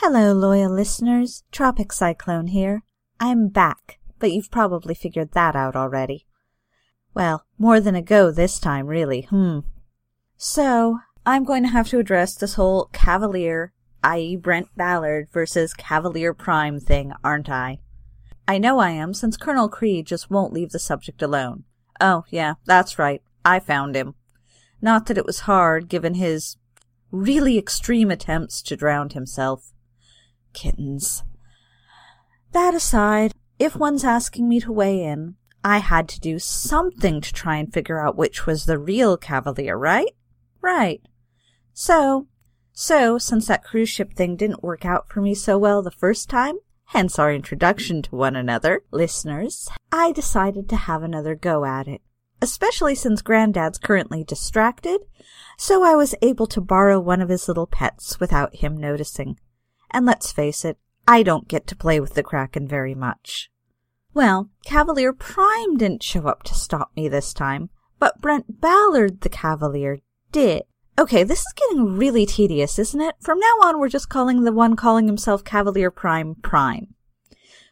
Hello, loyal listeners. Tropic Cyclone here. I'm back, but you've probably figured that out already. Well, more than a go this time, really. Hmm. So, I'm going to have to address this whole Cavalier, i.e., Brent Ballard versus Cavalier Prime thing, aren't I? I know I am, since Colonel Creed just won't leave the subject alone. Oh, yeah, that's right. I found him. Not that it was hard, given his really extreme attempts to drown himself. Kittens. That aside, if one's asking me to weigh in, I had to do something to try and figure out which was the real Cavalier, right? Right. So, so, since that cruise ship thing didn't work out for me so well the first time, hence our introduction to one another, listeners, I decided to have another go at it. Especially since Granddad's currently distracted, so I was able to borrow one of his little pets without him noticing. And let's face it, I don't get to play with the Kraken very much. Well, Cavalier Prime didn't show up to stop me this time, but Brent Ballard the Cavalier did. Okay, this is getting really tedious, isn't it? From now on, we're just calling the one calling himself Cavalier Prime Prime.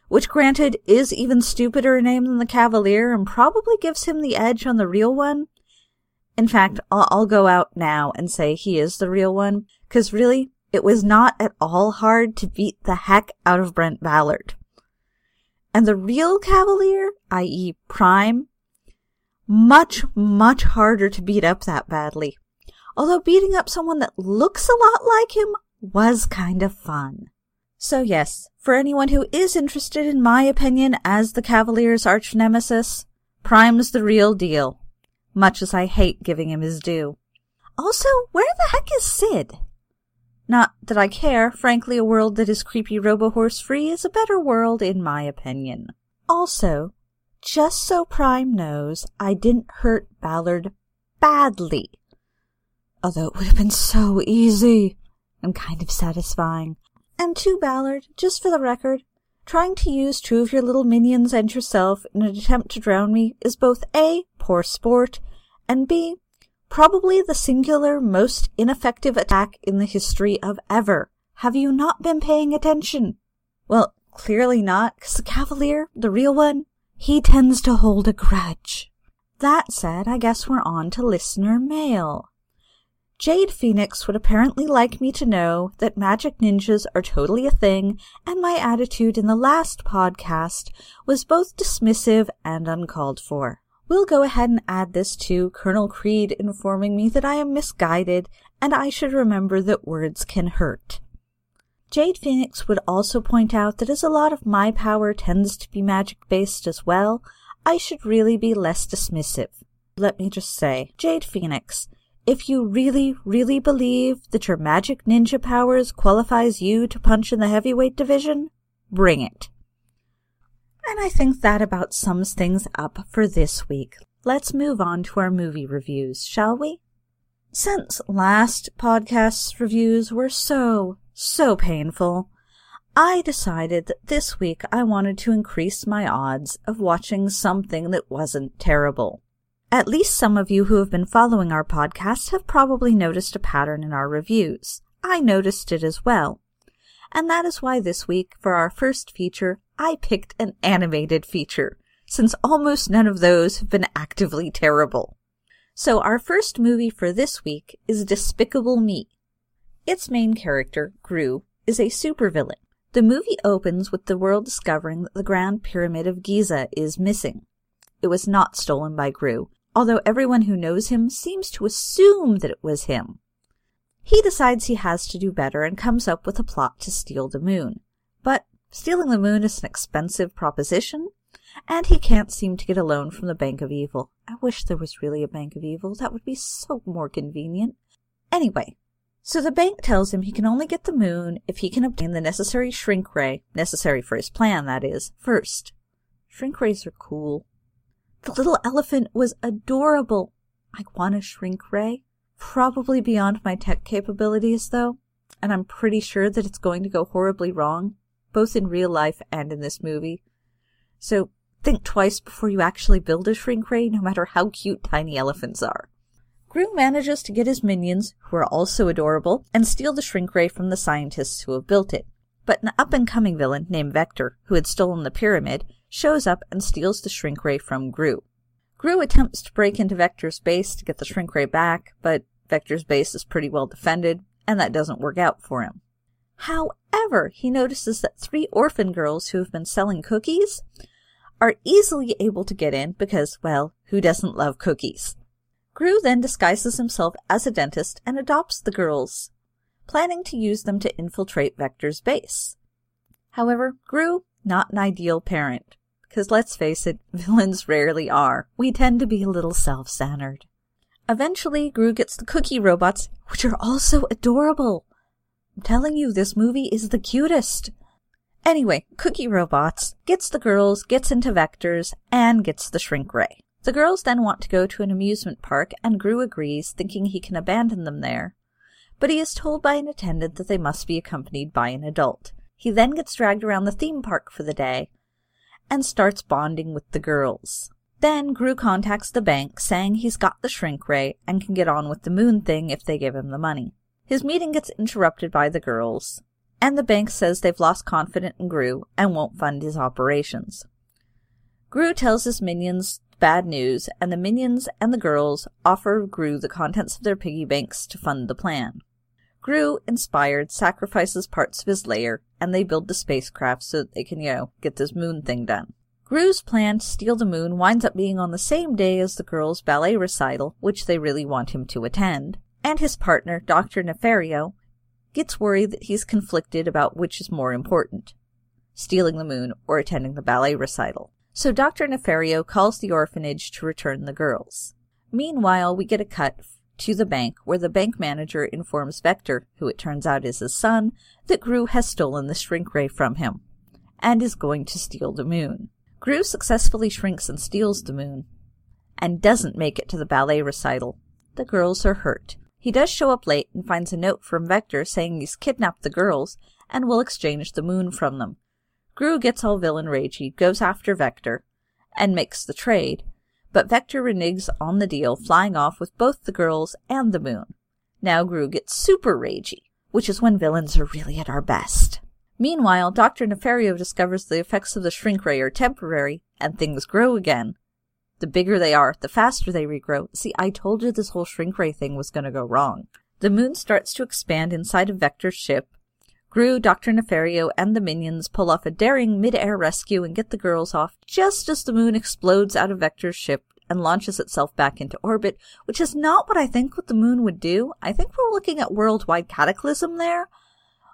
Which, granted, is even stupider a name than the Cavalier and probably gives him the edge on the real one. In fact, I'll, I'll go out now and say he is the real one, because really, it was not at all hard to beat the heck out of Brent Ballard. And the real Cavalier, i.e., Prime, much, much harder to beat up that badly. Although beating up someone that looks a lot like him was kind of fun. So yes, for anyone who is interested in my opinion as the Cavalier's arch nemesis, Prime's the real deal. Much as I hate giving him his due. Also, where the heck is Sid? Not that I care, frankly a world that is creepy robohorse free is a better world in my opinion. Also, just so Prime knows, I didn't hurt Ballard badly. Although it would have been so easy and kind of satisfying. And to Ballard, just for the record, trying to use two of your little minions and yourself in an attempt to drown me is both A, poor sport, and B, probably the singular most ineffective attack in the history of ever. Have you not been paying attention? Well, clearly not, because the Cavalier, the real one, he tends to hold a grudge. That said, I guess we're on to listener mail. Jade Phoenix would apparently like me to know that magic ninjas are totally a thing, and my attitude in the last podcast was both dismissive and uncalled for. We'll go ahead and add this to Colonel Creed informing me that I am misguided and I should remember that words can hurt. Jade Phoenix would also point out that as a lot of my power tends to be magic based as well, I should really be less dismissive. Let me just say, Jade Phoenix, if you really, really believe that your magic ninja powers qualifies you to punch in the heavyweight division, bring it. And I think that about sums things up for this week. Let's move on to our movie reviews, shall we? Since last podcast's reviews were so, so painful, I decided that this week I wanted to increase my odds of watching something that wasn't terrible. At least some of you who have been following our podcast have probably noticed a pattern in our reviews. I noticed it as well. And that is why this week, for our first feature, I picked an animated feature, since almost none of those have been actively terrible. So our first movie for this week is Despicable Me. Its main character, Gru, is a supervillain. The movie opens with the world discovering that the Grand Pyramid of Giza is missing. It was not stolen by Gru, although everyone who knows him seems to assume that it was him. He decides he has to do better and comes up with a plot to steal the moon. But stealing the moon is an expensive proposition, and he can't seem to get a loan from the Bank of Evil. I wish there was really a Bank of Evil. That would be so more convenient. Anyway, so the bank tells him he can only get the moon if he can obtain the necessary shrink ray, necessary for his plan, that is, first. Shrink rays are cool. The little elephant was adorable. I want a shrink ray. Probably beyond my tech capabilities, though, and I'm pretty sure that it's going to go horribly wrong, both in real life and in this movie. So think twice before you actually build a shrink ray, no matter how cute tiny elephants are. Gru manages to get his minions, who are also adorable, and steal the shrink ray from the scientists who have built it. But an up and coming villain named Vector, who had stolen the pyramid, shows up and steals the shrink ray from Gru. Gru attempts to break into Vector's base to get the shrink ray back, but Vector's base is pretty well defended, and that doesn't work out for him. However, he notices that three orphan girls who have been selling cookies are easily able to get in because, well, who doesn't love cookies? Gru then disguises himself as a dentist and adopts the girls, planning to use them to infiltrate Vector's base. However, Gru, not an ideal parent, because let's face it, villains rarely are. We tend to be a little self-centered. Eventually, Gru gets the cookie robots, which are also adorable. I'm telling you, this movie is the cutest. Anyway, Cookie Robots gets the girls, gets into Vector's, and gets the shrink ray. The girls then want to go to an amusement park, and Gru agrees, thinking he can abandon them there. But he is told by an attendant that they must be accompanied by an adult. He then gets dragged around the theme park for the day and starts bonding with the girls. Then Gru contacts the bank, saying he's got the shrink ray and can get on with the moon thing if they give him the money. His meeting gets interrupted by the girls, and the bank says they've lost confidence in Gru and won't fund his operations. Gru tells his minions bad news, and the minions and the girls offer Gru the contents of their piggy banks to fund the plan. Gru, inspired, sacrifices parts of his lair, and they build the spacecraft so that they can, you know, get this moon thing done. Gru's plan to steal the moon winds up being on the same day as the girls' ballet recital, which they really want him to attend, and his partner, Dr. Nefario, gets worried that he's conflicted about which is more important stealing the moon or attending the ballet recital. So Dr. Nefario calls the orphanage to return the girls. Meanwhile, we get a cut to the bank where the bank manager informs Vector, who it turns out is his son, that Gru has stolen the shrink ray from him and is going to steal the moon. Gru successfully shrinks and steals the moon and doesn't make it to the ballet recital. The girls are hurt. He does show up late and finds a note from Vector saying he's kidnapped the girls and will exchange the moon from them. Gru gets all villain ragey, goes after Vector, and makes the trade, but Vector reneges on the deal, flying off with both the girls and the moon. Now Gru gets super ragey, which is when villains are really at our best. Meanwhile, Dr. Nefario discovers the effects of the shrink ray are temporary, and things grow again, the bigger they are, the faster they regrow. See, I told you this whole shrink ray thing was going to go wrong. The moon starts to expand inside of Vector's ship. Gru, Dr. Nefario, and the minions pull off a daring mid-air rescue and get the girls off just as the moon explodes out of Vector's ship and launches itself back into orbit, which is not what I think what the moon would do. I think we're looking at worldwide cataclysm there.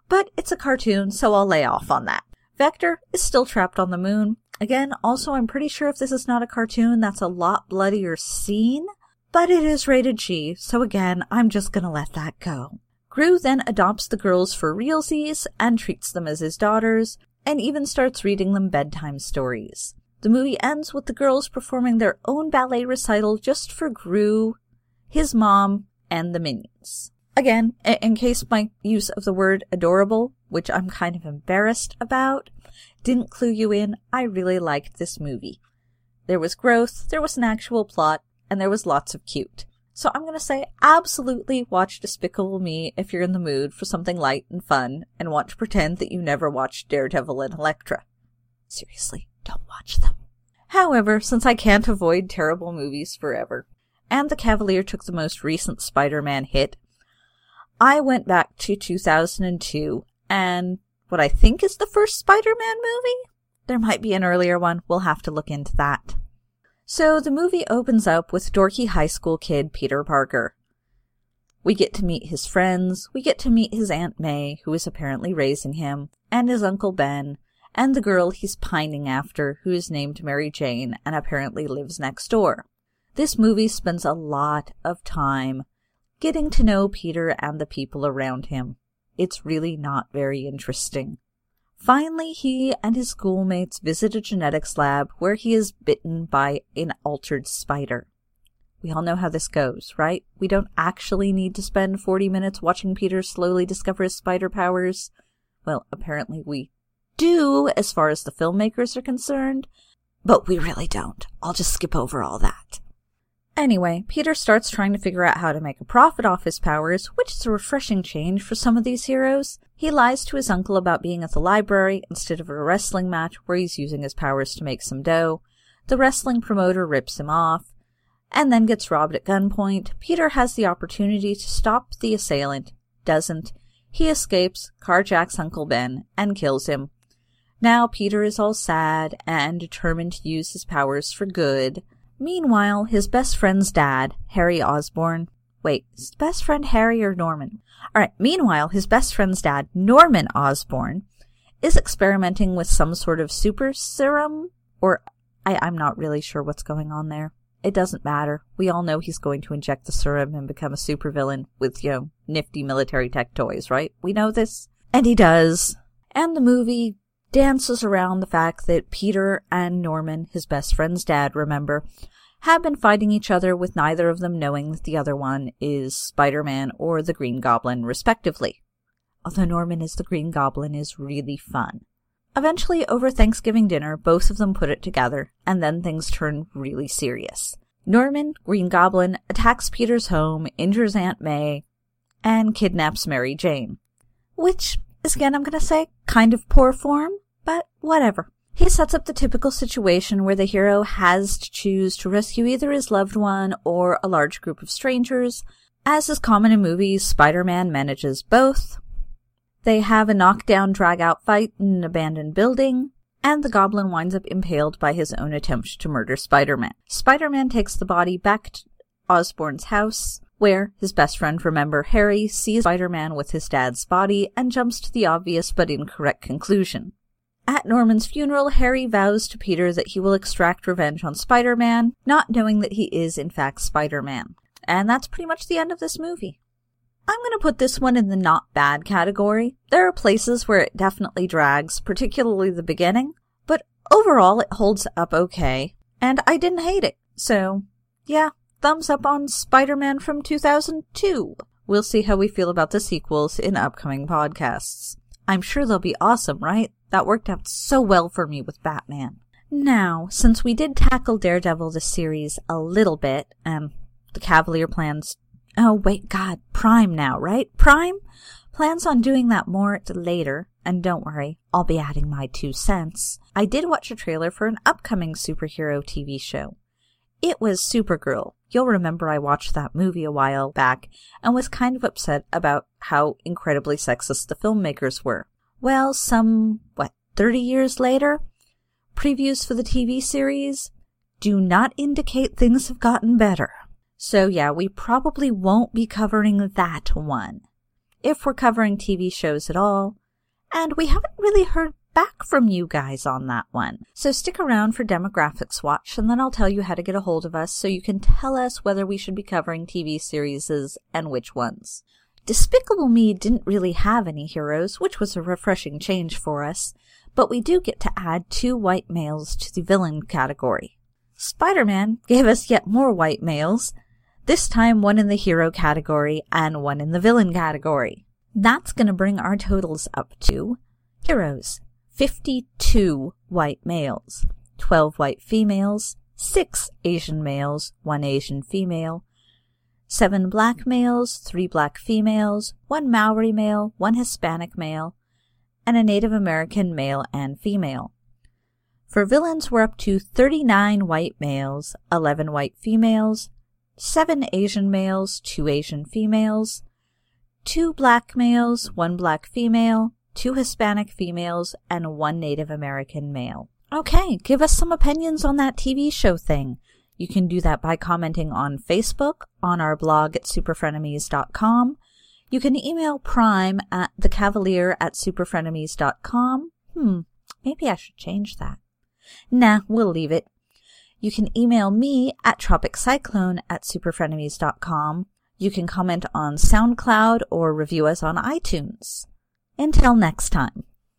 But it's a cartoon, so I'll lay off on that. Vector is still trapped on the moon. Again, also, I'm pretty sure if this is not a cartoon, that's a lot bloodier scene, but it is rated G, so again, I'm just gonna let that go. Gru then adopts the girls for realsies and treats them as his daughters, and even starts reading them bedtime stories. The movie ends with the girls performing their own ballet recital just for Gru, his mom, and the minions. Again, in case my use of the word adorable, which I'm kind of embarrassed about, didn't clue you in, I really liked this movie. There was growth, there was an actual plot, and there was lots of cute. So I'm gonna say absolutely watch Despicable Me if you're in the mood for something light and fun and want to pretend that you never watched Daredevil and Elektra. Seriously, don't watch them. However, since I can't avoid terrible movies forever, and The Cavalier took the most recent Spider-Man hit, I went back to 2002 and what I think is the first Spider-Man movie. There might be an earlier one. We'll have to look into that. So the movie opens up with dorky high school kid Peter Parker. We get to meet his friends, we get to meet his Aunt May, who is apparently raising him, and his Uncle Ben, and the girl he's pining after, who is named Mary Jane and apparently lives next door. This movie spends a lot of time getting to know Peter and the people around him. It's really not very interesting. Finally, he and his schoolmates visit a genetics lab where he is bitten by an altered spider. We all know how this goes, right? We don't actually need to spend 40 minutes watching Peter slowly discover his spider powers. Well, apparently we do, as far as the filmmakers are concerned, but we really don't. I'll just skip over all that. Anyway, Peter starts trying to figure out how to make a profit off his powers, which is a refreshing change for some of these heroes. He lies to his uncle about being at the library instead of a wrestling match where he's using his powers to make some dough. The wrestling promoter rips him off and then gets robbed at gunpoint. Peter has the opportunity to stop the assailant, doesn't. He escapes, carjacks Uncle Ben, and kills him. Now Peter is all sad and determined to use his powers for good. Meanwhile, his best friend's dad, Harry Osborn, wait, best friend Harry or Norman? Alright, meanwhile, his best friend's dad, Norman Osborn, is experimenting with some sort of super serum, or I, I'm not really sure what's going on there. It doesn't matter. We all know he's going to inject the serum and become a supervillain with, you know, nifty military tech toys, right? We know this. And he does. And the movie dances around the fact that Peter and Norman, his best friend's dad, remember, have been fighting each other with neither of them knowing that the other one is Spider-Man or the Green Goblin, respectively. Although Norman is the Green Goblin is really fun. Eventually, over Thanksgiving dinner, both of them put it together, and then things turn really serious. Norman, Green Goblin, attacks Peter's home, injures Aunt May, and kidnaps Mary Jane. Which is, again, I'm gonna say, kind of poor form, but whatever. He sets up the typical situation where the hero has to choose to rescue either his loved one or a large group of strangers. As is common in movies, Spider-Man manages both, they have a knockdown drag out fight in an abandoned building, and the goblin winds up impaled by his own attempt to murder Spider Man. Spider Man takes the body back to Osborn's house, where his best friend, remember Harry, sees Spider Man with his dad's body and jumps to the obvious but incorrect conclusion. At Norman's funeral, Harry vows to Peter that he will extract revenge on Spider Man, not knowing that he is in fact Spider Man. And that's pretty much the end of this movie. I'm going to put this one in the not bad category. There are places where it definitely drags, particularly the beginning, but overall it holds up okay, and I didn't hate it. So, yeah, thumbs up on Spider-Man from 2002. We'll see how we feel about the sequels in upcoming podcasts. I'm sure they'll be awesome, right? That worked out so well for me with Batman. Now, since we did tackle Daredevil this series a little bit, and the Cavalier plans Oh, wait, God, Prime now, right? Prime plans on doing that more later, and don't worry, I'll be adding my two cents. I did watch a trailer for an upcoming superhero TV show. It was Supergirl. You'll remember I watched that movie a while back and was kind of upset about how incredibly sexist the filmmakers were. Well, some, what, 30 years later? Previews for the TV series do not indicate things have gotten better. So yeah, we probably won't be covering that one. If we're covering TV shows at all. And we haven't really heard back from you guys on that one. So stick around for Demographics Watch and then I'll tell you how to get a hold of us so you can tell us whether we should be covering TV series and which ones. Despicable Me didn't really have any heroes, which was a refreshing change for us, but we do get to add two white males to the villain category. Spider-Man gave us yet more white males, this time one in the hero category and one in the villain category. That's going to bring our totals up to heroes 52 white males, 12 white females, 6 Asian males, 1 Asian female, 7 black males, 3 black females, 1 Maori male, 1 Hispanic male, and a Native American male and female. For villains, we're up to 39 white males, 11 white females, seven Asian males, two Asian females, two black males, one black female, two Hispanic females, and one Native American male. Okay, give us some opinions on that TV show thing. You can do that by commenting on Facebook, on our blog at superfrenemies.com. You can email Prime at thecavalier at superfrenemies.com. Hmm, maybe I should change that. Nah, we'll leave it. You can email me at tropiccyclone at superfrenemies.com. You can comment on SoundCloud or review us on iTunes. Until next time.